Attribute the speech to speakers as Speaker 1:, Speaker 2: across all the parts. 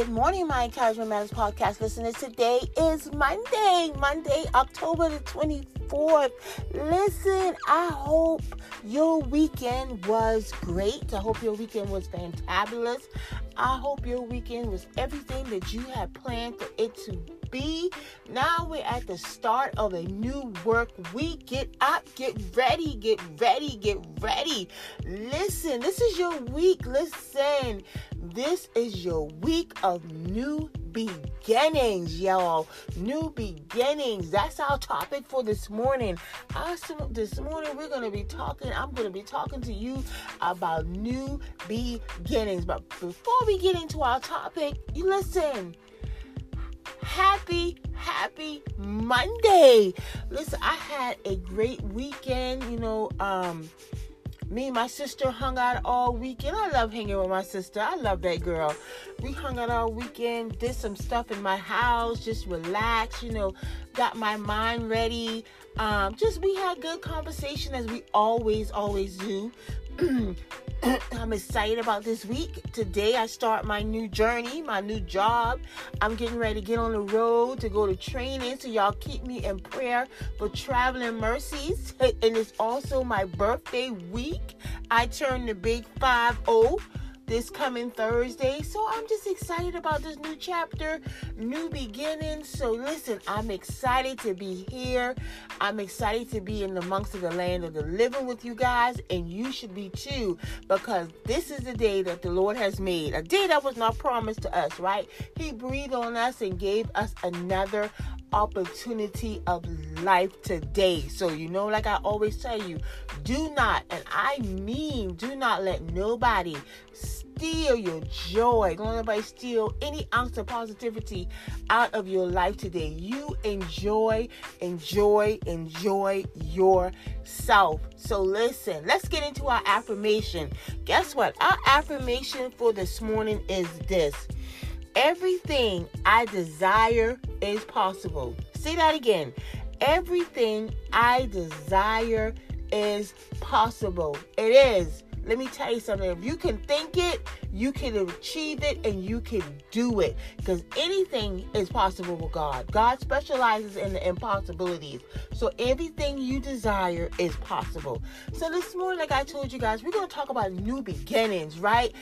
Speaker 1: Good morning, my Encouragement Matters podcast listeners. Today is Monday, Monday, October the 24th. Listen, I hope your weekend was great. I hope your weekend was fantabulous. I hope your weekend was everything that you had planned for it to be. Now we're at the start of a new work week. Get up, get ready, get ready, get ready. Listen, this is your week. Listen, this is your week of new beginnings, y'all. New beginnings. That's our topic for this morning. Awesome. This morning we're going to be talking. I'm going to be talking to you about new beginnings. But before we get into our topic, you listen happy, happy Monday. Listen, I had a great weekend. You know, um, me and my sister hung out all weekend. I love hanging with my sister. I love that girl. We hung out all weekend, did some stuff in my house, just relaxed, you know, got my mind ready. Um, just we had good conversation as we always, always do. I'm excited about this week. Today I start my new journey, my new job. I'm getting ready to get on the road to go to training. So y'all keep me in prayer for traveling mercies. And it's also my birthday week. I turn the big 5 0 this coming Thursday. So I'm just excited about this new chapter, new beginnings. So listen, I'm excited to be here. I'm excited to be in the amongst of the land of the living with you guys, and you should be too, because this is the day that the Lord has made, a day that was not promised to us, right? He breathed on us and gave us another opportunity of life today. So, you know, like I always tell you, do not, and I mean, do not let nobody steal your joy. Don't let anybody steal any ounce of positivity out of your life today. You enjoy, enjoy, enjoy yourself. So, listen, let's get into our affirmation. Guess what? Our affirmation for this morning is this. Everything I desire is possible. Say that again. Everything I desire is possible. It is. Let me tell you something. If you can think it, you can achieve it and you can do it. Because anything is possible with God. God specializes in the impossibilities. So everything you desire is possible. So this morning, like I told you guys, we're going to talk about new beginnings, right?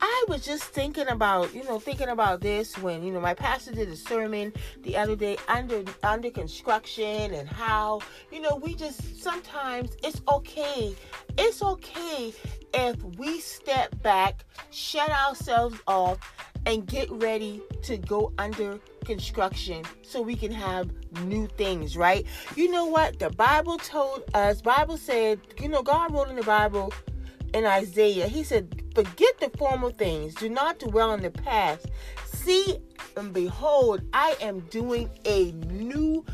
Speaker 1: I was just thinking about, you know, thinking about this when, you know, my pastor did a sermon the other day under under construction and how, you know, we just sometimes it's okay. It's okay if we step back, shut ourselves off, and get ready to go under construction so we can have new things, right? You know what? The Bible told us, Bible said, you know, God wrote in the Bible in Isaiah, He said, Forget the former things, do not dwell in the past. See and behold, I am doing a new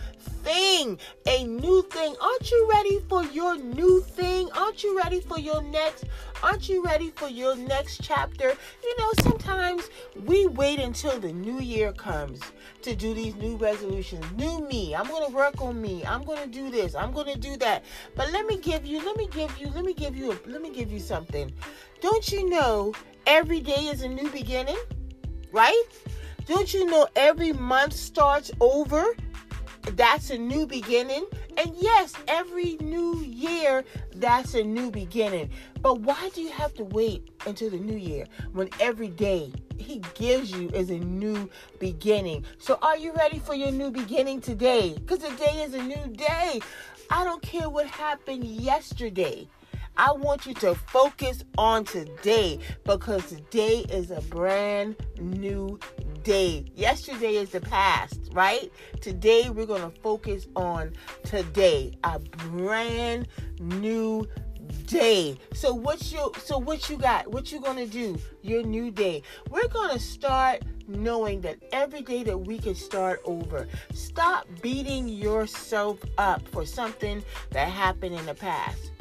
Speaker 1: thing. A new thing. Aren't you ready for your new thing? Aren't you ready for your next? Aren't you ready for your next chapter? You know, sometimes we wait until the new year comes to do these new resolutions. New me. I'm going to work on me. I'm going to do this. I'm going to do that. But let me give you, let me give you, let me give you, a, let me give you something. Don't you know every day is a new beginning? Right? Don't you know every month starts over? That's a new beginning. And yes, every new year, that's a new beginning. But why do you have to wait until the new year when every day he gives you is a new beginning? So are you ready for your new beginning today? Because today is a new day. I don't care what happened yesterday. I want you to focus on today because today is a brand new day. Yesterday is the past, right? Today we're going to focus on today, a brand new day. So what you so what you got? What you going to do? Your new day. We're going to start knowing that every day that we can start over. Stop beating yourself up for something that happened in the past.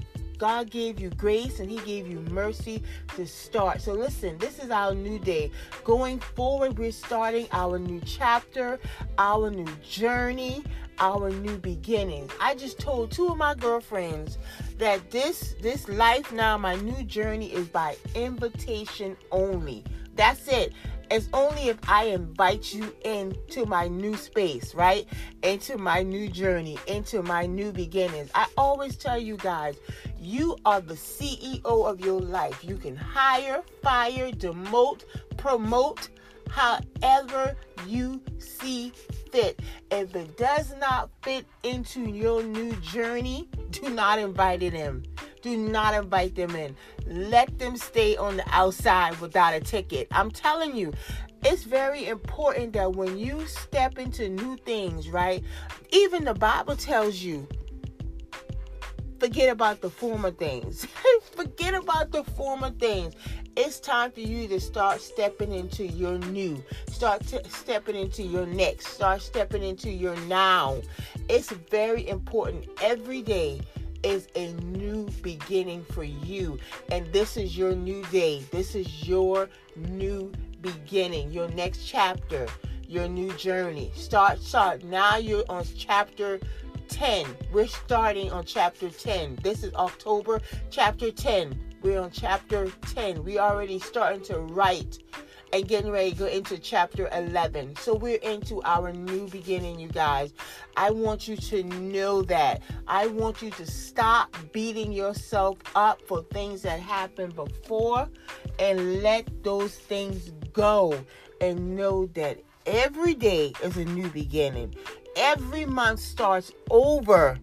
Speaker 1: God gave you grace and He gave you mercy to start. So, listen, this is our new day. Going forward, we're starting our new chapter, our new journey, our new beginnings. I just told two of my girlfriends that this this life now, my new journey is by invitation only. That's it. It's only if I invite you into my new space, right? Into my new journey, into my new beginnings. I always tell you guys, you are the CEO of your life. You can hire, fire, demote, promote, however you see fit. If it does not fit into your new journey, do not invite it in. Do not invite them in. Let them stay on the outside without a ticket. I'm telling you, it's very important that when you step into new things, right? Even the Bible tells you forget about the former things. forget about the former things. It's time for you to start stepping into your new. Start t- stepping into your next. Start stepping into your now. It's very important. Every day is a new beginning for you. And this is your new day. This is your new beginning, your next chapter, your new journey. Start, start. Now you're on chapter 10. We're starting on chapter 10. This is October, chapter 10. We're on chapter 10. We already starting to write and getting ready to go into chapter 11. So we're into our new beginning, you guys. I want you to know that. I want you to stop beating yourself up for things that happened before and let those things go and know that every day is a new beginning every month starts over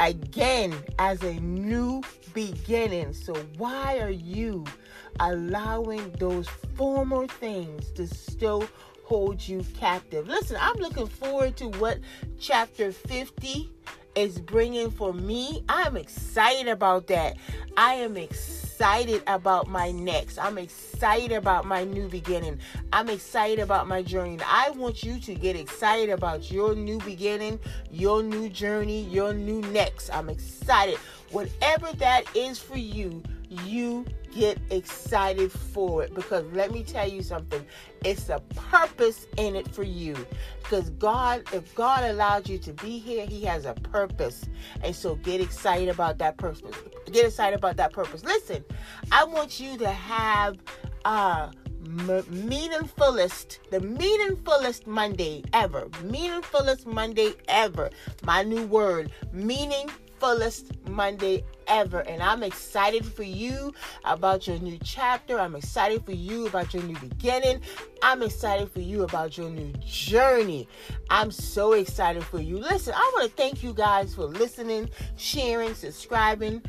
Speaker 1: again as a new beginning. So, why are you allowing those former things to still hold you captive? Listen, I'm looking forward to what chapter 50 is bringing for me. I'm excited about that. I am excited about my next. I'm excited about my new beginning. I'm excited about my journey. I want you to get excited about your new beginning, your new journey, your new next. I'm excited. Whatever that is for you, you get excited for it. Because let me tell you something it's a purpose in it for you. Because god if god allowed you to be here he has a purpose. And so get excited about that purpose. Get excited about that purpose. Listen i want you to have uh meaningfulest, the meaningfulest Monday ever. Meaningfulest Monday ever. My new word, meaning fullest Monday ever. And I'm excited for you about your new chapter. I'm excited for you about your new beginning. I'm excited for you about your new journey. I'm so excited for you. Listen, I want to thank you guys for listening, sharing, subscribing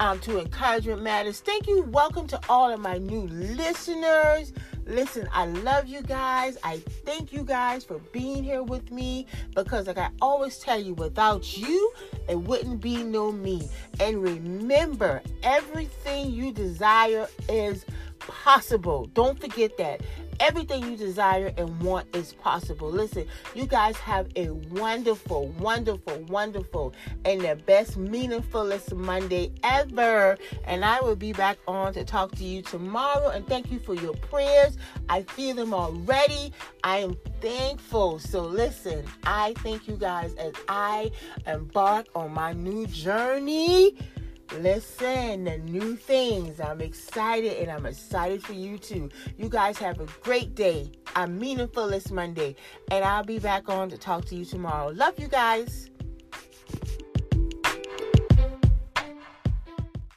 Speaker 1: um, to Encouragement Matters. Thank you. Welcome to all of my new listeners. Listen, I love you guys. I thank you guys for being here with me because, like I always tell you, without you, it wouldn't be no me. And remember, everything you desire is possible. Don't forget that. Everything you desire and want is possible. Listen, you guys have a wonderful, wonderful, wonderful, and the best, meaningfulest Monday ever. And I will be back on to talk to you tomorrow. And thank you for your prayers. I feel them already. I am thankful. So listen, I thank you guys as I embark on my new journey. Listen, the new things. I'm excited and I'm excited for you too. You guys have a great day. A meaningful this Monday. And I'll be back on to talk to you tomorrow. Love you guys.